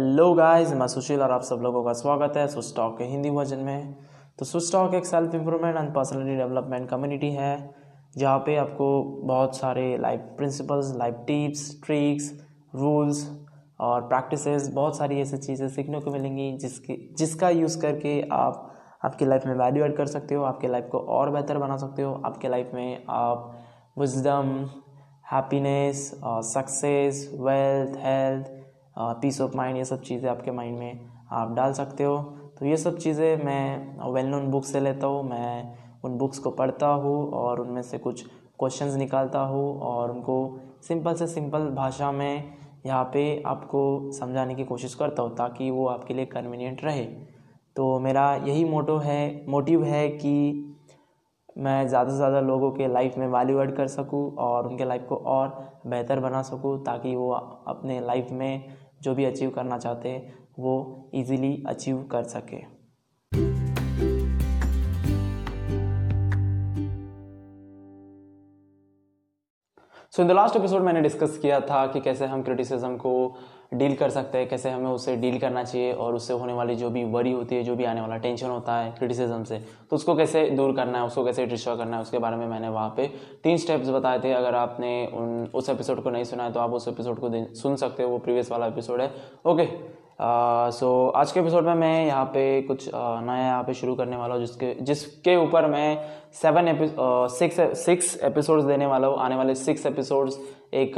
Hello guys मैं सुशील और आप सब लोगों का स्वागत है सुस टॉक के हिंदी वर्जन में। तो सुस टॉक एक self improvement and personality development community है, जहाँ पे आपको बहुत सारे life principles life tips tricks rules और प्रैक्टिसेस बहुत सारी ऐसी चीज़ें सीखने को मिलेंगी जिसकी, जिसका यूज़ करके आप आपकी लाइफ में वैल्यू ऐड कर सकते हो, आपके लाइफ को और बेहतर बना सकते हो, आपके लाइफ में आप विजडम हैप्पीनेस और success wealth health peace of mind ये सब चीज़ें आपके माइंड में आप डाल सकते हो। तो ये सब चीज़ें मैं वेल नोन बुक से लेता हूँ, मैं उन बुक्स को पढ़ता हूँ और उनमें से कुछ क्वेश्चंस निकालता हूँ और उनको सिंपल से सिंपल भाषा में यहाँ पे आपको समझाने की कोशिश करता हूँ ताकि वो आपके लिए कन्वीनियंट रहे। तो मेरा यही मोटो है मोटिव है कि मैं ज़्यादा से ज़्यादा लोगों के लाइफ में वैल्यू ऐड कर सकूँ और उनके लाइफ को और बेहतर बना सकूँ ताकि वो अपने लाइफ में जो भी अचीव करना चाहते हैं, वो इजीली अचीव कर सके। So in the last episode मैंने डिस्कस किया था कि कैसे हम क्रिटिसिज्म को डील कर सकते हैं, कैसे हमें उससे डील करना चाहिए और उससे होने वाली जो भी वरी होती है, जो भी आने वाला टेंशन होता है क्रिटिसिज्म से तो उसको कैसे दूर करना है, उसको कैसे डिस्ट्रॉय करना है, उसके बारे में मैंने वहाँ पे तीन स्टेप्स बताए थे। अगर आपने उन, उस एपिसोड को नहीं सुना है तो आप उस एपिसोड को सुन सकते हो, वो प्रीवियस वाला एपिसोड है। ओके सो uh, so, आज के एपिसोड में मैं यहाँ पे कुछ uh, नया यहाँ पे शुरू करने वाला हूँ जिसके जिसके ऊपर मैं सेवन सिक्स सिक्स एपिसोड्स देने वाला हूँ। आने वाले सिक्स एपिसोड्स एक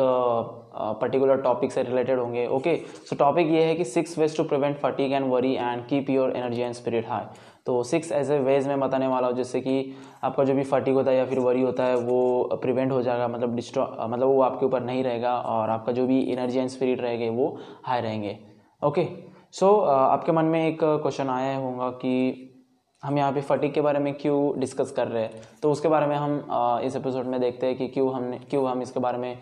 पर्टिकुलर uh, टॉपिक से रिलेटेड होंगे ओके सो टॉपिक ये है कि six ways to prevent fatigue and worry and keep your energy and spirit high तो सिक्स ऐसे वेज में बताने वाला हूँ जिससे कि आपका जो भी फटीक होता है या फिर वरी होता है वो प्रिवेंट हो जाएगा मतलब डिस्ट्रॉ मतलब वो आपके ऊपर नहीं रहेगा और आपका जो भी एनर्जी एंड स्पिरिट रहेगा वो हाई रहेंगे। ओके सो uh, आपके मन में एक क्वेश्चन आया होगा कि हम यहाँ पे फटीक के बारे में क्यों डिस्कस कर रहे हैं? तो उसके बारे में हम uh, इस एपिसोड में देखते हैं कि क्यों हमने क्यों हम इसके बारे में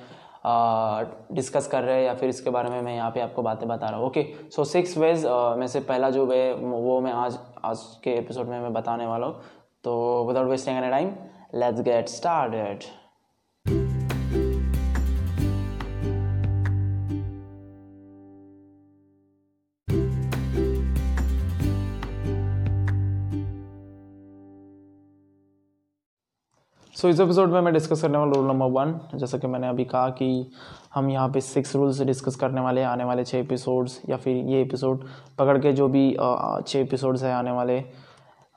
डिस्कस uh, कर रहे हैं या फिर इसके बारे में मैं यहाँ पे आपको बातें बता रहा हूँ। ओके सो सिक्स वेज में से पहला जो वे वो मैं आज आज के एपिसोड में मैं बताने वाला हूँ। तो without wasting any time let's get started so so, इस एपिसोड में मैं डिस्कस करने वाला रूल नंबर वन जैसा कि मैंने अभी कहा कि हम यहाँ पे सिक्स रूल्स डिस्कस करने वाले हैं आने वाले छः एपिसोड्स या फिर ये एपिसोड पकड़ के जो भी छः एपिसोड्स हैं आने वाले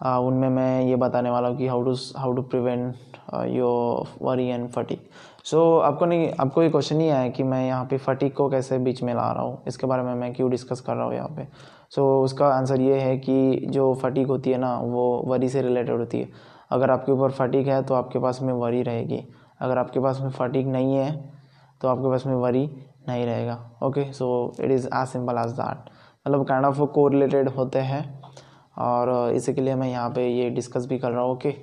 उनमें मैं ये बताने वाला हूँ कि how to how to prevent your worry and fatigue so आपको नहीं आपको ये क्वेश्चन नहीं आया कि मैं यहाँ पे फटीक को कैसे बीच में ला रहा हूँ? इसके बारे में मैं क्यों डिस्कस कर रहा हूँ यहाँ पे? सो so, उसका आंसर ये है कि जो फटीक होती है ना वो वरी से रिलेटेड होती है। अगर आपके ऊपर फटीक है तो आपके पास में वरी रहेगी। अगर आपके पास में फटीक नहीं है तो आपके पास में वरी नहीं रहेगा। Okay so it is as simple as that मतलब काइंड ऑफ़ को रिलेटेड होते हैं और इसी के लिए मैं यहाँ पे ये डिस्कस भी कर रहा हूँ ओके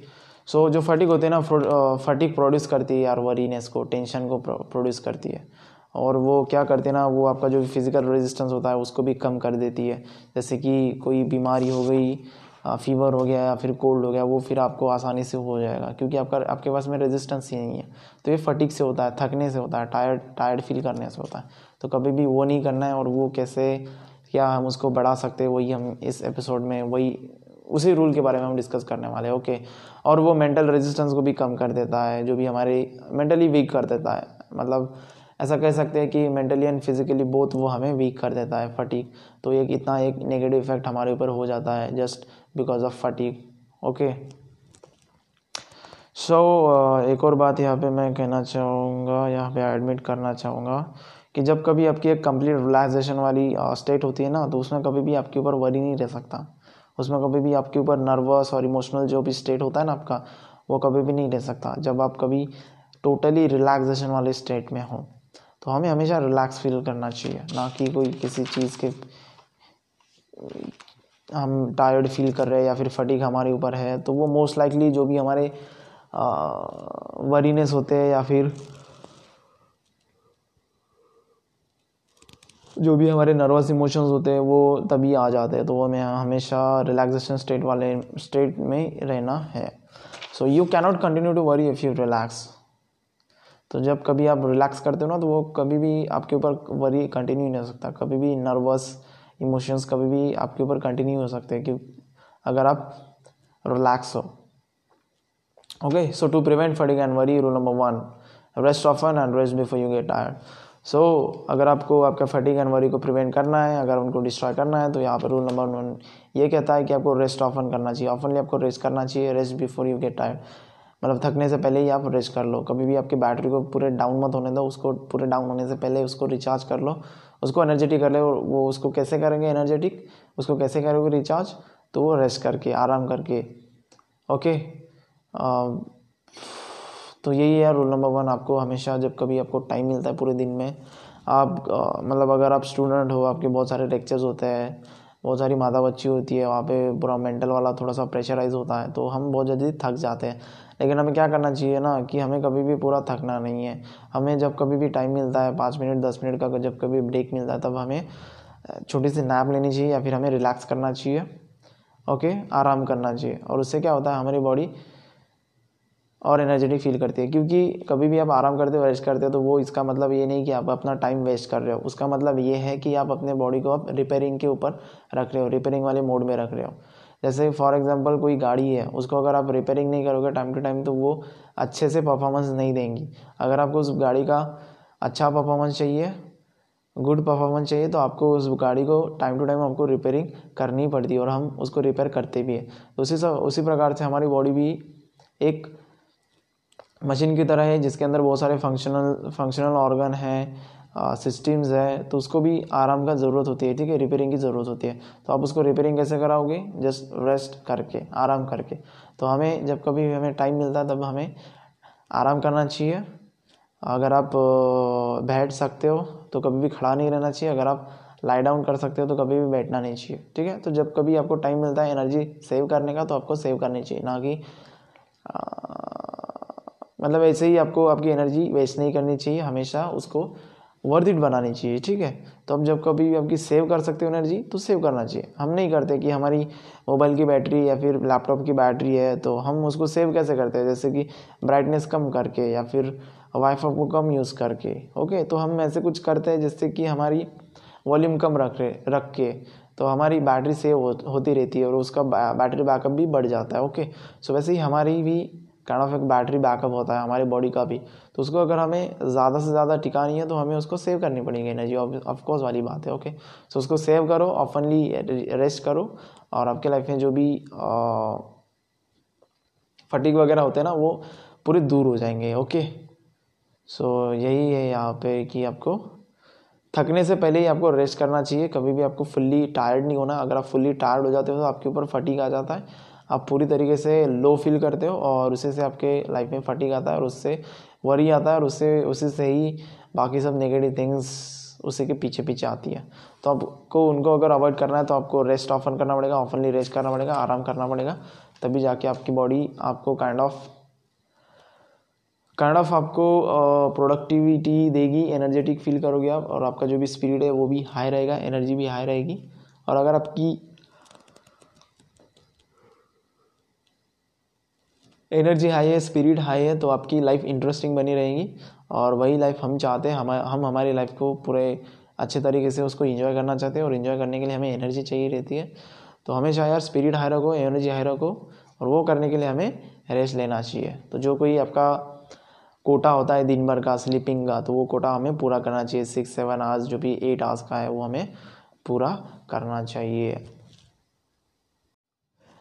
सो जो फटिक होते हैं ना फटिक प्रोड्यूस करती है यार वरीनेस को टेंशन को प्रोड्यूस करती है। और वो क्या करती है ना, वो आपका जो फ़िज़िकल रेजिस्टेंस होता है उसको भी कम कर देती है। जैसे कि कोई बीमारी हो गई फीवर हो गया या फिर कोल्ड हो गया, वो फिर आपको आसानी से हो जाएगा, क्योंकि आपका, आपके पास में रेजिस्टेंस ही नहीं है। तो ये फटिक से होता है, थकने से होता है टायर्ड टायर्ड फील करने से होता है। तो कभी भी वो नहीं करना है और वो कैसे, क्या हम उसको बढ़ा सकते हैं, वही हम इस एपिसोड में, वही, उसी रूल के बारे में हम डिस्कस करने वाले हैं ओके और वो मेंटल रेजिस्टेंस को भी कम कर देता है, जो भी हमारे मेंटली वीक कर देता है। मतलब ऐसा कह सकते हैं कि मेंटली एंड फिजिकली बोथ वो हमें वीक कर देता है फटीक तो ये इतना एक नेगेटिव इफ़ेक्ट हमारे ऊपर हो जाता है just because of fatigue okay so एक और बात यहाँ पे मैं कहना चाहूँगा, यहाँ पे एडमिट करना चाहूँगा कि जब कभी आपकी एक कंप्लीट रिलैक्सेशन वाली स्टेट होती है ना तो उसमें कभी भी आपके ऊपर वरी नहीं रह सकता। उसमें कभी भी आपके ऊपर नर्वस और इमोशनल जो भी स्टेट होता है ना आपका, वो कभी भी नहीं रह सकता। जब आप कभी टोटली रिलैक्सेशन वाले स्टेट में हो। तो हमें हमेशा रिलैक्स फील करना चाहिए, ना कि कोई किसी चीज़ के, हम टायर्ड फील कर रहे हैं या फिर फटीक हमारे ऊपर है तो वो मोस्ट लाइकली जो भी हमारे वरीनेस होते हैं या फिर जो भी हमारे नर्वस इमोशंस होते हैं, वो तभी आ जाते हैं तो वो हमें हमेशा रिलैक्सेशन स्टेट वाले स्टेट में रहना है। So you cannot continue to worry if you relax तो जब कभी आप रिलैक्स करते हो ना तो वो कभी भी आपके ऊपर वरी कंटिन्यू नहीं हो सकता। कभी भी नर्वस इमोशंस कभी भी आपके ऊपर कंटिन्यू हो सकते हैं कि अगर आप रिलैक्स हो। Okay so to prevent fatigue and worry rule number one rest often and rest before you get tired so अगर आपको, आपका फटिंग एंड वरी को प्रिवेंट करना है, अगर उनको डिस्ट्रॉय करना है तो यहाँ पर रूल नंबर वन ये कहता है कि आपको रेस्ट ऑफन करना चाहिए। ऑफनली आपको रेस्ट करना चाहिए rest before you get tired मतलब थकने से पहले ही आप रेस्ट कर लो। कभी भी आपकी बैटरी को पूरे डाउन मत होने दो उसको पूरे डाउन होने से पहले उसको रिचार्ज कर लो। उसको एनर्जेटिक कर ले वो उसको कैसे करेंगे एनर्जेटिक उसको कैसे करोगे रिचार्ज तो वो रेस्ट करके आराम करके। ओके आ, तो यही है रूल नंबर वन आपको हमेशा जब कभी आपको टाइम मिलता है पूरे दिन में आप मतलब अगर आप स्टूडेंट हो आपके बहुत सारे लेक्चर्स होते हैं बहुत सारी माता बच्ची होती है वहाँ पे पूरा मेंटल वाला थोड़ा सा प्रेशराइज होता है तो हम बहुत जल्दी थक जाते हैं। लेकिन हमें क्या करना चाहिए ना कि हमें कभी भी पूरा थकना नहीं है। हमें जब कभी भी टाइम मिलता है, पाँच मिनट, दस मिनट का जब कभी ब्रेक मिलता है, तब हमें छोटी सी नैप लेनी चाहिए या फिर हमें रिलैक्स करना चाहिए। ओके आराम करना चाहिए। और उससे क्या होता है, हमारी बॉडी और एनर्जेटिक फील करती है। क्योंकि कभी भी आप आराम करते हो रेस्ट करते हो तो वो इसका मतलब ये नहीं कि आप अपना टाइम वेस्ट कर रहे हो। उसका मतलब ये है कि आप अपने बॉडी को आप रिपेयरिंग के ऊपर रख रहे हो रिपेयरिंग वाले मोड में रख रहे हो। जैसे फॉर एग्जांपल कोई गाड़ी है, उसको अगर आप रिपेयरिंग नहीं करोगे टाइम टू टाइम तो वो अच्छे से परफॉर्मेंस नहीं देंगी। अगर आपको उस गाड़ी का अच्छा परफॉर्मेंस चाहिए गुड परफॉर्मेंस चाहिए तो आपको उस गाड़ी को टाइम टू टाइम आपको रिपेयरिंग करनी पड़ती है और हम उसको रिपेयर करते भी हैं। तो उसी सब, उसी प्रकार से हमारी बॉडी भी एक मशीन की तरह है, जिसके अंदर बहुत सारे फंक्शनल फंक्शनल ऑर्गन हैं सिस्टम्स है तो उसको भी आराम का ज़रूरत होती है, ठीक है? रिपेयरिंग की ज़रूरत होती है। तो आप उसको रिपेयरिंग कैसे कराओगे? जस्ट रेस्ट करके, आराम करके। तो हमें, जब कभी हमें टाइम मिलता है, तब हमें आराम करना चाहिए। अगर आप बैठ सकते हो तो कभी भी खड़ा नहीं रहना चाहिए। अगर आप लाई डाउन कर सकते हो तो कभी भी बैठना नहीं चाहिए, ठीक है? तो जब कभी आपको टाइम मिलता है एनर्जी सेव करने का तो आपको सेव करनी चाहिए। ना कि मतलब ऐसे ही आपको, आपकी एनर्जी वेस्ट नहीं करनी चाहिए। हमेशा उसको वर्थ इट बनानी चाहिए ठीक है? तो अब जब कभी भी आपकी सेव कर सकते हो एनर्जी तो सेव करना चाहिए। हम नहीं करते कि हमारी मोबाइल की बैटरी या फिर लैपटॉप की बैटरी है तो हम उसको सेव कैसे करते हैं? जैसे कि ब्राइटनेस कम करके या फिर वाईफाई को कम यूज़ करके ओके तो हम ऐसे कुछ करते हैं जिससे कि हमारी वॉल्यूम कम रख रख के तो हमारी बैटरी सेव हो, होती रहती है और उसका बैटरी बैकअप भी बढ़ जाता है ओके सो वैसे ही हमारी भी काइंड ऑफ़ एक बैटरी बैकअप होता है हमारी बॉडी का भी। तो उसको अगर हमें ज़्यादा से ज़्यादा टिकानी है तो हमें उसको सेव करनी पड़ेगी एनर्जी ऑफकोर्स वाली बात है ओके सो उसको सेव करो ऑफनली रेस्ट करो, और आपके लाइफ में जो भी फटीक वगैरह होते हैं ना, वो पूरे दूर हो जाएँगे ओके सो यही है यहाँ पे कि आपको थकने से पहले ही आपको रेस्ट करना चाहिए। कभी भी आपको फुल्ली टायर्ड नहीं होना। अगर आप फुल्ली टायर्ड हो जाते हो तो आपके ऊपर फटीक आ जाता है। आप पूरी तरीके से लो फील करते हो और उसी से आपके लाइफ में फटीक आता है और उससे वरी आता है और उससे, उसी से ही बाकी सब नेगेटिव थिंग्स उसी के पीछे पीछे आती है। तो आपको उनको अगर अवॉइड करना है तो आपको रेस्ट ऑफन करना पड़ेगा ऑफनली रेस्ट करना पड़ेगा, आराम करना पड़ेगा, तभी जाके आपकी बॉडी आपको काइंड ऑफ़ काइंड ऑफ़ आपको प्रोडक्टिविटी देगी एनर्जेटिक फील करोगे आप और आपका जो भी स्पिरिट है वो भी हाई रहेगा एनर्जी भी हाई रहेगी। और अगर आपकी एनर्जी हाई है स्पिरिट हाई है तो आपकी लाइफ इंटरेस्टिंग बनी रहेगी। और वही लाइफ हम चाहते हैं, हम हम हमारी लाइफ को पूरे अच्छे तरीके से उसको इन्जॉय करना चाहते हैं और इन्जॉय करने के लिए हमें एनर्जी चाहिए रहती है। तो हमेशा यार स्पिरिट हाई रखो एनर्जी हाई रखो, और वो करने के लिए हमें रेस्ट लेना चाहिए। तो जो कोई आपका कोटा होता है दिन भर का स्लीपिंग का तो वो कोटा हमें पूरा करना चाहिए। सिक्स सेवन आवर्स जो भी एट आवर्स का है, वो हमें पूरा करना चाहिए।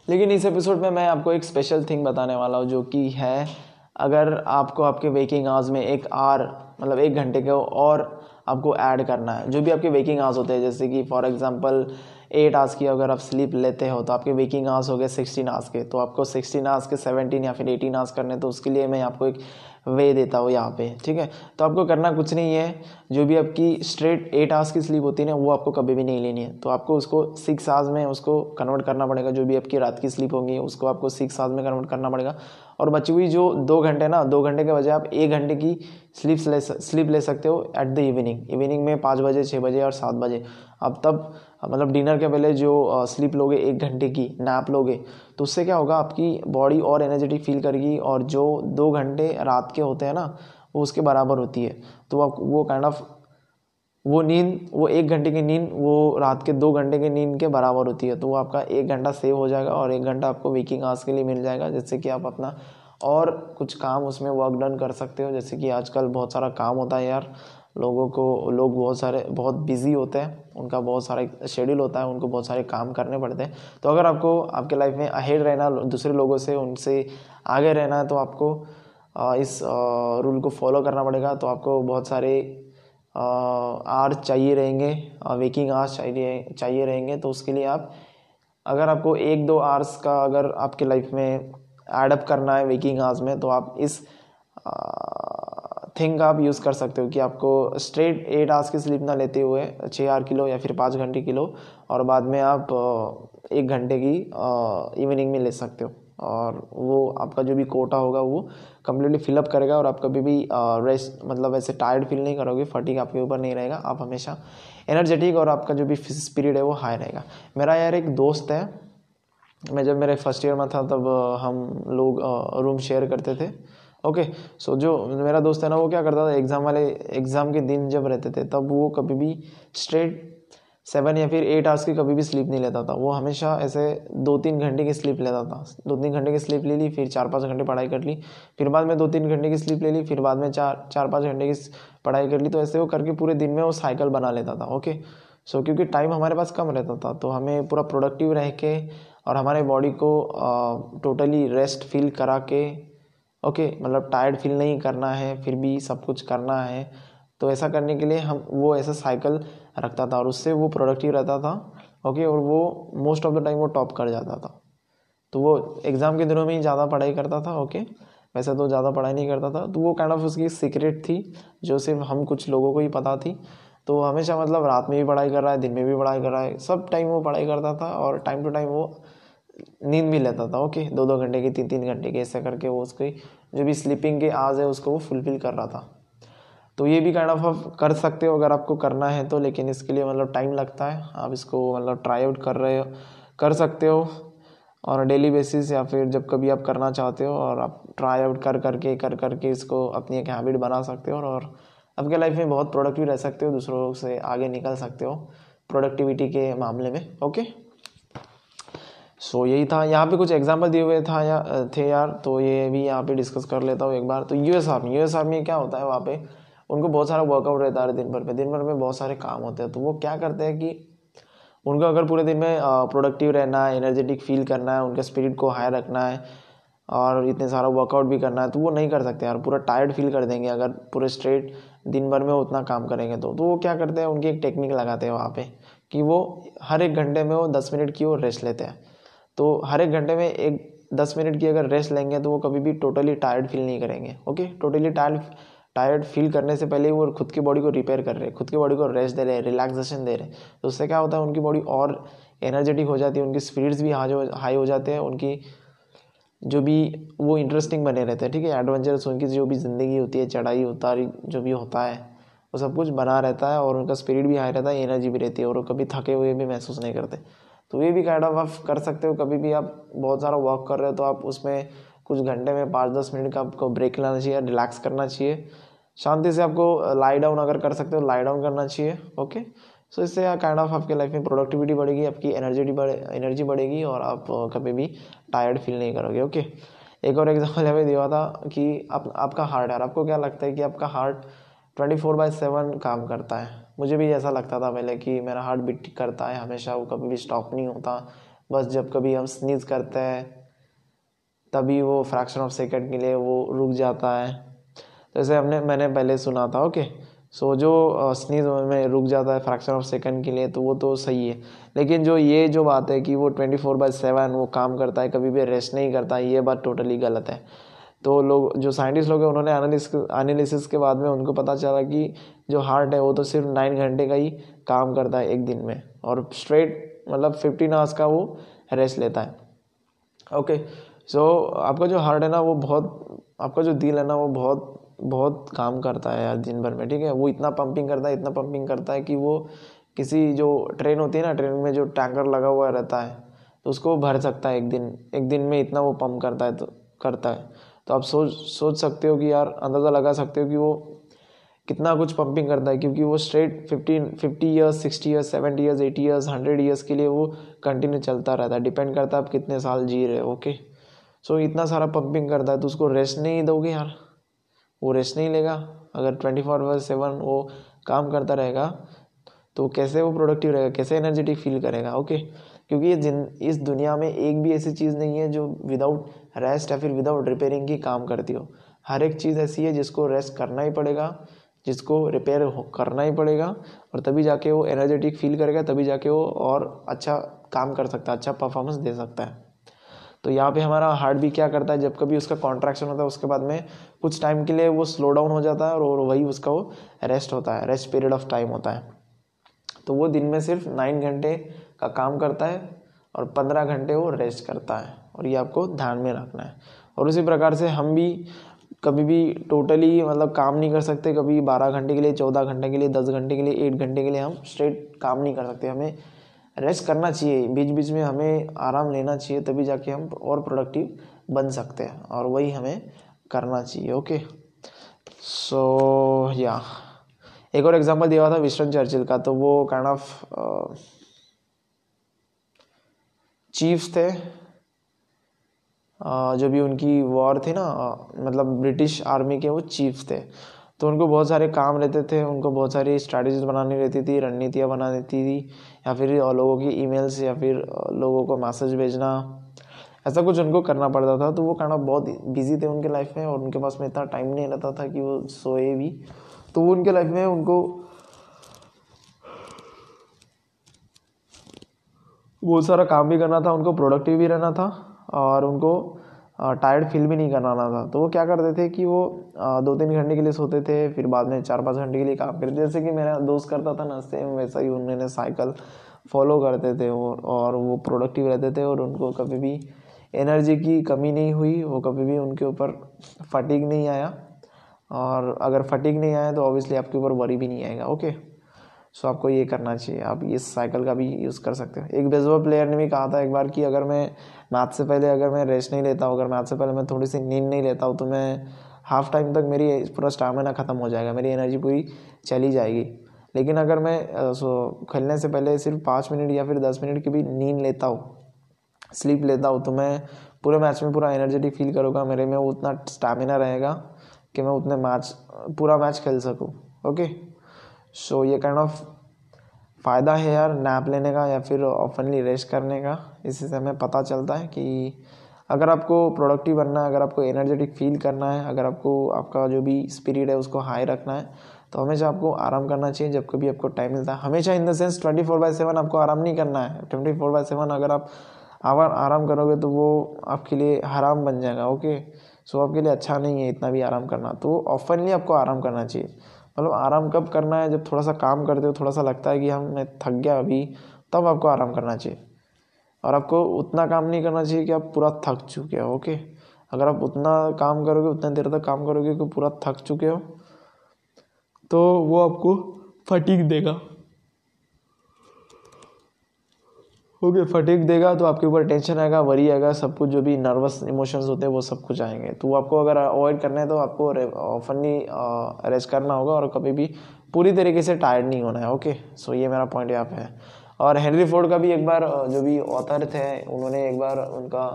लेकिन इस एपिसोड में मैं आपको एक स्पेशल थिंग बताने वाला हूँ, जो कि है, अगर आपको आपके वेकिंग आवर्स में एक आर मतलब एक घंटे के और आपको ऐड करना है, जो भी आपके वेकिंग आवर्स होते हैं, जैसे कि फॉर एग्जांपल एट आवर्स की अगर आप स्लीप लेते हो तो आपके वेकिंग आवर्स हो गए सिक्सटीन आवर्स के। तो आपको सिक्सटीन आवर्स के सेवनटीन या फिर एटीन आवर्स करने तो उसके लिए मैं आपको एक वे देता हूँ यहाँ पे, ठीक है? तो आपको करना कुछ नहीं है। जो भी आपकी स्ट्रेट एट आवर्स की स्लीप होती है ना, वो आपको कभी भी नहीं लेनी है। तो आपको उसको सिक्स आवर्स में उसको कन्वर्ट करना पड़ेगा। जो भी आपकी रात की स्लीप होगी, उसको आपको सिक्स आवर्स में कन्वर्ट करना पड़ेगा। और बची हुई जो दो घंटे ना, दो घंटे के बजाय आप एक घंटे की स्लीप ले स्लीप ले सकते हो एट द इवनिंग इवनिंग में पाँच बजे छः बजे और सात बजे। अब तब मतलब डिनर के पहले जो स्लीप लोगे एक घंटे की नैप लोगे तो उससे क्या होगा, आपकी बॉडी और एनर्जेटिक फील करेगी और जो दो घंटे रात के होते हैं ना, वो उसके बराबर होती है। तो आप, वो काइंड ऑफ़ वो नींद, वो एक घंटे की नींद, वो रात के दो घंटे की नींद के बराबर होती है। तो वो आपका एक घंटा सेव हो जाएगा और एक घंटा आपको वीकिंग आवर्स के लिए मिल जाएगा, जिससे कि आप अपना और कुछ काम उसमें वर्क डन कर सकते हो। जैसे कि आजकल बहुत सारा काम होता है यार, लोगों को, लोग बहुत सारे, बहुत बिज़ी होते हैं, उनका बहुत सारा शेड्यूल होता है, उनको बहुत सारे काम करने पड़ते हैं। तो अगर आपको, आपके लाइफ में अहेड रहना, दूसरे लोगों से, उनसे आगे रहना है तो आपको इस रूल को फॉलो करना पड़ेगा। तो आपको बहुत सारे आर चाहिए रहेंगे वेकिंग आर्स चाहिए चाहिए रहेंगे तो उसके लिए आप, अगर आपको एक दो आर्स का अगर आपके लाइफ में एडअप करना है वेकिंग आवर्स में तो आप इस थिंग का आप यूज़ कर सकते हो कि आपको स्ट्रेट एट आवर्स की स्लीप ना लेते हुए छः आर किलो या फिर पाँच घंटे किलो, और बाद में आप एक घंटे की इवनिंग में ले सकते हो। और वो आपका जो भी कोटा होगा वो कम्प्लीटली फिलअप करेगा और आप कभी भी रेस्ट मतलब ऐसे टायर्ड फील नहीं करोगे फटीक आपके ऊपर नहीं रहेगा, आप हमेशा एनर्जेटिक और आपका जो भी स्पिरिट है वो हाई रहेगा। मेरा यार एक दोस्त है, मैं जब मेरे फ़र्स्ट ईयर में था तब हम लोग रूम शेयर करते थे ओके सो जो मेरा दोस्त है ना, वो क्या करता था एग्ज़ाम वाले एग्ज़ाम के दिन जब रहते थे, तब वो कभी भी स्ट्रेट सेवन या फिर एट आवर्स की कभी भी स्लीप नहीं लेता था। वो हमेशा ऐसे दो तीन घंटे की स्लीप लेता था। दो तीन घंटे की स्लीप ले ली, फिर चार पाँच घंटे पढ़ाई कर ली, फिर बाद में दो तीन घंटे की स्लीप ले ली, फिर बाद में चार चार पाँच घंटे की पढ़ाई कर ली। तो ऐसे वो करके पूरे दिन में वो साइकिल बना लेता था ओके सो क्योंकि टाइम हमारे पास कम रहता था तो हमें पूरा प्रोडक्टिव रह के और हमारे बॉडी को टोटली रेस्ट फील करा के ओके मतलब टायर्ड फील नहीं करना है, फिर भी सब कुछ करना है। तो ऐसा करने के लिए हम, वो ऐसा साइकिल रखता था और उससे वो प्रोडक्टिव रहता था ओके और वो मोस्ट ऑफ़ द टाइम वो टॉप कर जाता था। तो वो एग्ज़ाम के दिनों में ही ज़्यादा पढ़ाई करता था ओके वैसे तो ज़्यादा पढ़ाई नहीं करता था। तो वो काइंड ऑफ़ उसकी सीक्रेट थी, जो सिर्फ़ हम कुछ लोगों को ही पता थी। तो हमेशा मतलब रात में भी पढ़ाई कर रहा है, दिन में भी पढ़ाई कर रहा है। सब टाइम वो पढ़ाई करता था और टाइम टू टाइम वो नींद भी लेता था ओके दो दो घंटे की तीन तीन घंटे की, ऐसे करके वो उसकी जो भी स्लीपिंग के आज है, उसको वो फुलफिल कर रहा था। तो ये भी काइंड ऑफ़ आप कर सकते हो अगर आपको करना है तो लेकिन इसके लिए मतलब टाइम लगता है। आप इसको मतलब ट्राई आउट कर रहे हो कर सकते हो और डेली बेसिस या फिर जब कभी आप करना चाहते हो और आप ट्राई आउट कर करके कर करके इसको अपनी एक हैबिट बना सकते हो और आपके लाइफ में बहुत प्रोडक्टिव रह सकते हो दूसरों से आगे निकल सकते हो प्रोडक्टिविटी के मामले में ओके सो so, यही था। यहाँ पे कुछ एग्ज़ाम्पल दिए हुए था या थे यार तो ये भी यहाँ पे डिस्कस कर लेता हूँ एक बार। तो यूएस आर्मी यूएस आर्मी क्या होता है वहाँ पे? उनको बहुत सारा वर्कआउट रहता है दिन भर में। दिन भर में बहुत सारे काम होते हैं। तो वो क्या करते हैं कि उनको अगर पूरे दिन में प्रोडक्टिव रहना है एनर्जेटिक फील करना है, उनके स्पिरिट को हाई रखना है और इतने सारा वर्कआउट भी करना है तो वो नहीं कर सकते यार। पूरा टायर्ड फील कर देंगे अगर पूरे स्ट्रेट दिन भर में उतना काम करेंगे तो। तो वो क्या करते हैं, उनकी एक टेक्निक लगाते हैं वहाँ पे कि वो हर एक घंटे में वो दस मिनट की वो रेस्ट लेते हैं। तो हर एक घंटे में एक दस मिनट की अगर रेस्ट लेंगे तो वो कभी भी टोटली टायर्ड फील नहीं करेंगे। Okay totally tired tired feel करने से पहले वो खुद की बॉडी को रिपेयर कर रहे हैं, खुद की बॉडी को रेस्ट दे रहे हैं रिलैक्सेशन दे रहे हैं। तो उससे क्या होता है, उनकी बॉडी और एनर्जेटिक हो जाती है, उनकी स्पीड्स भी हाई हो जाते हैं, उनकी जो भी वो इंटरेस्टिंग बने रहते हैं, ठीक है? एडवेंचरस उनकी जो भी ज़िंदगी होती है, चढ़ाई, उतारी जो भी होता है, वो सब कुछ बना रहता है और उनका स्पिरिट भी हाई रहता है एनर्जी भी रहती है और वो कभी थके हुए भी महसूस नहीं करते। तो ये भी काइंड ऑफ़ आप कर सकते हो, कभी भी आप बहुत सारा वर्क कर रहे हो तो आप उसमें कुछ घंटे में पाँच दस मिनट का आपको ब्रेक लेना चाहिए रिलैक्स करना चाहिए। शांति से आपको लाई डाउन अगर कर सकते हो लाई डाउन करना चाहिए ओके सो इससे काइंड ऑफ़ आपके लाइफ में प्रोडक्टिविटी बढ़ेगी, आपकी एनर्जी बढ़े एनर्जी बढ़ेगी और आप कभी भी टायर्ड फील नहीं करोगे ओके एक और एग्ज़ाम्पल हमें दिया था कि आप, आपका हार्ट है आपको क्या लगता है कि आपका heart twenty four by seven काम करता है? मुझे भी ऐसा लगता था पहले कि मेरा हार्ट बीट करता है हमेशा, वो कभी भी स्टॉप नहीं होता। बस जब कभी हम स्नीज करते हैं, तभी वो फ्रैक्शन ऑफ़ सेकेंड के लिए वो रुक जाता है। जैसे हमने मैंने पहले सुना था ओके सो जो स्नीज में रुक जाता है फ्रैक्शन ऑफ़ सेकंड के लिए तो वो तो सही है। लेकिन जो ये जो बात है कि वो ट्वेंटी फोर बाई सेवन वो काम करता है कभी भी रेस्ट नहीं करता ये बात टोटली गलत है। तो लोग जो साइंटिस्ट लोग हैं उन्होंने एनालिसिस के बाद में उनको पता चला कि जो हार्ट है वो तो सिर्फ़ नाइन घंटे का ही काम करता है एक दिन में और स्ट्रेट मतलब फिफ्टीन आवर्स का वो रेस्ट लेता है। ओके सो so, आपका जो हार्ट है ना वो बहुत आपका जो दिल है ना वो बहुत बहुत काम करता है यार दिन भर में, ठीक है? वो इतना पंपिंग करता है, इतना पंपिंग करता है कि वो किसी जो ट्रेन होती है ना ट्रेन में जो टैंकर लगा हुआ रहता है तो उसको भर सकता है एक दिन एक दिन में इतना वो पंप करता है तो करता है। तो आप सोच सोच सकते हो कि यार, अंदाज़ा लगा सकते हो कि वो कितना कुछ पंपिंग करता है, क्योंकि वो straight fifteen fifty years sixty years seventy years eighty years hundred years के लिए वो कंटिन्यू चलता रहता है। डिपेंड करता है आप कितने साल जी रहे हो ओके सो इतना सारा पंपिंग करता है तो उसको रेस्ट नहीं दोगे यार? वो रेस्ट नहीं लेगा। अगर ट्वेंटी फोर आवर सेवन वो काम करता रहेगा तो कैसे वो प्रोडक्टिव रहेगा? कैसे एनर्जेटिक फील करेगा? ओके क्योंकि ये जिन, इस दुनिया में एक भी ऐसी चीज़ नहीं है जो विदाउट रेस्ट या फिर विदाउट रिपेयरिंग की काम करती हो। हर एक चीज़ ऐसी है जिसको रेस्ट करना ही पड़ेगा, जिसको रिपेयर करना ही पड़ेगा और तभी जाके वो एनर्जेटिक फील करेगा, तभी जाके वो और अच्छा काम कर सकता है अच्छा परफॉर्मेंस दे सकता है। तो यहाँ पे हमारा हार्ट भी क्या करता है? जब कभी उसका कॉन्ट्रैक्शन होता है, उसके बाद में कुछ टाइम के लिए वो स्लो डाउन हो जाता है और वही उसका वो रेस्ट होता है रेस्ट पीरियड ऑफ़ टाइम होता है। तो वो दिन में सिर्फ़ नाइन घंटे का काम करता है और पंद्रह घंटे वो रेस्ट करता है और ये आपको ध्यान में रखना है। और उसी प्रकार से हम भी कभी भी टोटली मतलब काम नहीं कर सकते, कभी बारह घंटे के लिए, चौदह घंटे के लिए, दस घंटे के लिए एट घंटे के लिए हम स्ट्रेट काम नहीं कर सकते। हमें रेस्ट करना चाहिए। बीच बीच में हमें आराम लेना चाहिए, तभी जाके हम और प्रोडक्टिव बन सकते हैं और वही हमें करना चाहिए ओके सो या एक और एग्जांपल दिया हुआ था विस्टन चर्चिल का तो वो काइंड ऑफ़ चीफ्स थे। जो भी उनकी वॉर थी ना मतलब ब्रिटिश आर्मी के वो चीफ्स थे। तो उनको बहुत सारे काम रहते थे, उनको बहुत सारी स्ट्रैटेजीज बनानी रहती थी, रणनीतियाँ बना देती थी। या फिर लोगों की ईमेल्स या फिर लोगों को मैसेज भेजना। ऐसा कुछ उनको करना पड़ता था तो वो करना बहुत बिज़ी थे उनके लाइफ में और उनके पास में इतना टाइम नहीं रहता था कि वो सोए भी। तो वो उनके लाइफ में उनको बहुत सारा काम भी करना था, उनको प्रोडक्टिव भी रहना था और उनको टायर्ड फील भी नहीं कराना था। तो वो क्या करते थे कि वो दो तीन घंटे के लिए सोते थे, फिर बाद में चार पाँच घंटे के लिए काम करते जैसे कि मेरा दोस्त करता था ना सेम वैसा ही उन्होंने साइकिल फॉलो करते थे और और वो प्रोडक्टिव रहते थे और उनको कभी भी एनर्जी की कमी नहीं हुई, वो कभी भी उनके ऊपर फटीक नहीं आया। और अगर फटीक नहीं आया तो ऑब्वियसली आपके ऊपर वरी भी नहीं आएगा ओके सो आपको ये करना चाहिए। आप इस साइकिल का भी यूज़ कर सकते हो। एक बेसबॉल प्लेयर ने भी कहा था एक बार कि अगर मैं मैथ से पहले अगर मैं रेस्ट नहीं लेता हूँ, अगर मैथ से पहले मैं थोड़ी सी नींद नहीं लेता हूँ तो मैं हाफ़ टाइम तक मेरी पूरा स्टामिना ख़त्म हो जाएगा, मेरी एनर्जी पूरी चली जाएगी। लेकिन अगर मैं सो, खेलने से पहले सिर्फ़ पाँच मिनट या फिर दस मिनट की भी नींद लेता हूँ स्लीप लेता हूँ तो मैं पूरे मैच में पूरा एनर्जेटिक फील करूँगा, मेरे में उतना स्टामिना रहेगा कि मैं उतने मैच पूरा मैच खेल सकूँ। ओके सो ये काइंड ऑफ़ फ़ायदा है यार नैप लेने का या फिर ऑफनली रेस्ट करने का। इससे हमें पता चलता है कि अगर आपको प्रोडक्टिव बनना है, अगर आपको एनर्जेटिक फील करना है, अगर आपको आपका जो भी स्पिरिट है उसको हाई रखना है तो हमेशा आपको आराम करना चाहिए जब कभी आपको टाइम मिलता है। हमेशा in the sense twenty four by seven आपको आराम नहीं करना है। ट्वेंटी फोर बाई सेवन अगर आप आवर आराम करोगे तो वो आपके लिए हराम बन जाएगा ओके सो आपके लिए अच्छा नहीं है इतना भी आराम करना। तो ऑफनली आपको आराम करना चाहिए। मतलब आराम कब करना है? जब थोड़ा सा काम करते हो, थोड़ा सा लगता है कि हम मैं थक गया अभी, तब आपको आराम करना चाहिए। और आपको उतना काम नहीं करना चाहिए कि आप पूरा थक चुके हो, ओके? अगर आप उतना काम करोगे, उतने देर तक काम करोगे कि पूरा थक चुके हो तो वो आपको फटीक देगा। ओके फटीक देगा तो आपके ऊपर टेंशन आएगा वरी आएगा, सब कुछ जो भी नर्वस इमोशंस होते हैं वो सब कुछ आएँगे। तो आपको अगर अवॉइड करना है तो आपको ऑफनली रेस्ट करना होगा और कभी भी पूरी तरीके से टायर्ड नहीं होना है ओके सो ये मेरा पॉइंट यहाँ पे है। और हेनरी फोर्ड का भी एक बार जो भी ऑथर थे, उन्होंने एक बार उनका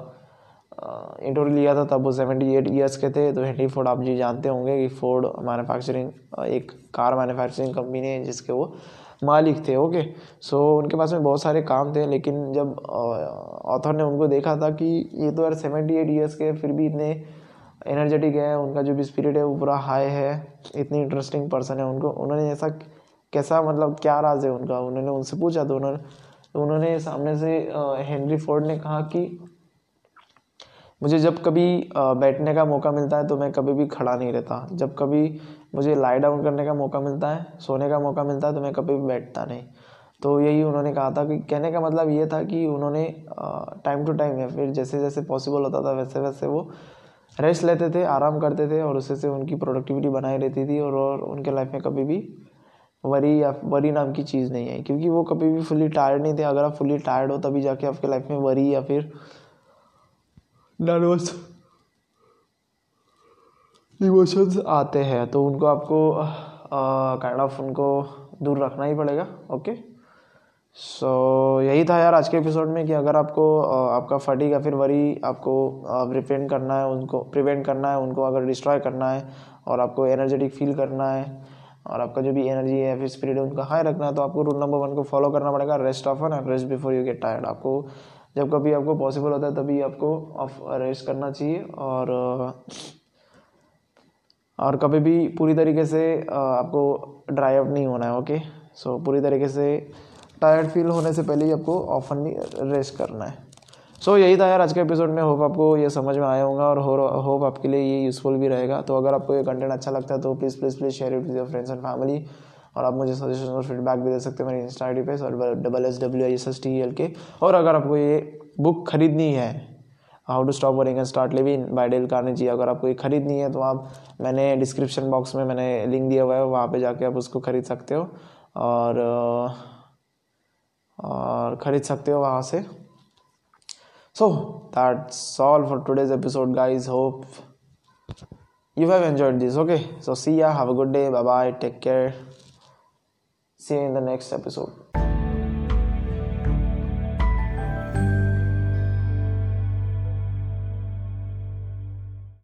इंटरव्यू लिया था, तब वो सेवेंटी एट ईयर्स के थे। तो हेनरी फोर्ड आप जी जानते होंगे कि फोर्ड मैन्युफैक्चरिंग एक कार मैन्युफैक्चरिंग कंपनी है जिसके वो मालिक थे ओके सो उनके पास में बहुत सारे काम थे, लेकिन जब ऑथर ने उनको देखा था कि ये तो यार सेवेंटी एट ईयर्स के, फिर भी इतने एनर्जेटिक है, उनका जो भी स्पिरिट है, वो पूरा हाई है, इतनी इंटरेस्टिंग पर्सन है उनको। उन्होंने ऐसा कैसा मतलब क्या राज है उनका? उन्होंने उनसे पूछा तो उन्होंने तो उन्होंने सामने से हेनरी फोर्ड ने कहा कि, मुझे जब कभी बैठने का मौका मिलता है तो मैं कभी भी खड़ा नहीं रहता। जब कभी मुझे लाई डाउन करने का मौका मिलता है सोने का मौका मिलता है तो मैं कभी भी बैठता नहीं। तो यही उन्होंने कहा था कि कहने का मतलब ये था कि उन्होंने टाइम टू टाइम या फिर जैसे जैसे पॉसिबल होता था वैसे वैसे वो रेस्ट लेते थे आराम करते थे और उससे से उनकी प्रोडक्टिविटी बनाई रहती थी और, और उनके लाइफ में कभी भी वरी या वरी नाम की चीज़ नहीं है क्योंकि वो कभी भी फुली टायर्ड नहीं थे। अगर आप फुली टायर्ड हो तभी जाके आपके लाइफ में वरी या फिर नर्वस इमोशंस आते हैं तो उनको आपको काइंड ऑफ़ उनको दूर रखना ही पड़ेगा ओके सो so, यही था यार आज के एपिसोड में कि अगर आपको आपका फटीक या फिर वरी आपको प्रिवेंट करना है उनको प्रिवेंट करना है उनको अगर डिस्ट्रॉय करना है और आपको एनर्जेटिक फील करना है और आपका जो भी एनर्जी है फिर स्पिरिट है उनका हाई रखना है तो आपको रूल नंबर वन को फॉलो करना पड़ेगा rest of and rest before you get tired आपको जब कभी आपको पॉसिबल होता है तभी आपको ऑफ़ रेस्ट करना चाहिए और और कभी भी पूरी तरीके से आपको ड्राई आउट नहीं होना है ओके सो पूरी तरीके से टायर्ड फील होने से पहले ही आपको ऑफनली रेस्ट करना है। सो so, यही था यार आज के एपिसोड में। होप आपको ये समझ में आया होगा और होप आपके लिए ये यूज़फुल भी रहेगा। तो अगर आपको ये कंटेंट अच्छा लगता है तो please please please share it with your friends and family और आप मुझे सजेशन और फीडबैक भी दे सकते हैं मेरी इंस्टा आई पे double S W I S S T L के और अगर आपको ये बुक खरीदनी है how to stop worrying and start living by Dale Carnegie अगर आपको ये खरीदनी है तो आप मैंने डिस्क्रिप्शन बॉक्स में मैंने लिंक दिया हुआ है वहाँ पे जाके आप उसको खरीद सकते हो और और ख़रीद सकते हो वहाँ से so that's all for today's episode guys hope you have enjoyed this, okay? So, see ya. Have a good day. Bye bye take care. See you in the next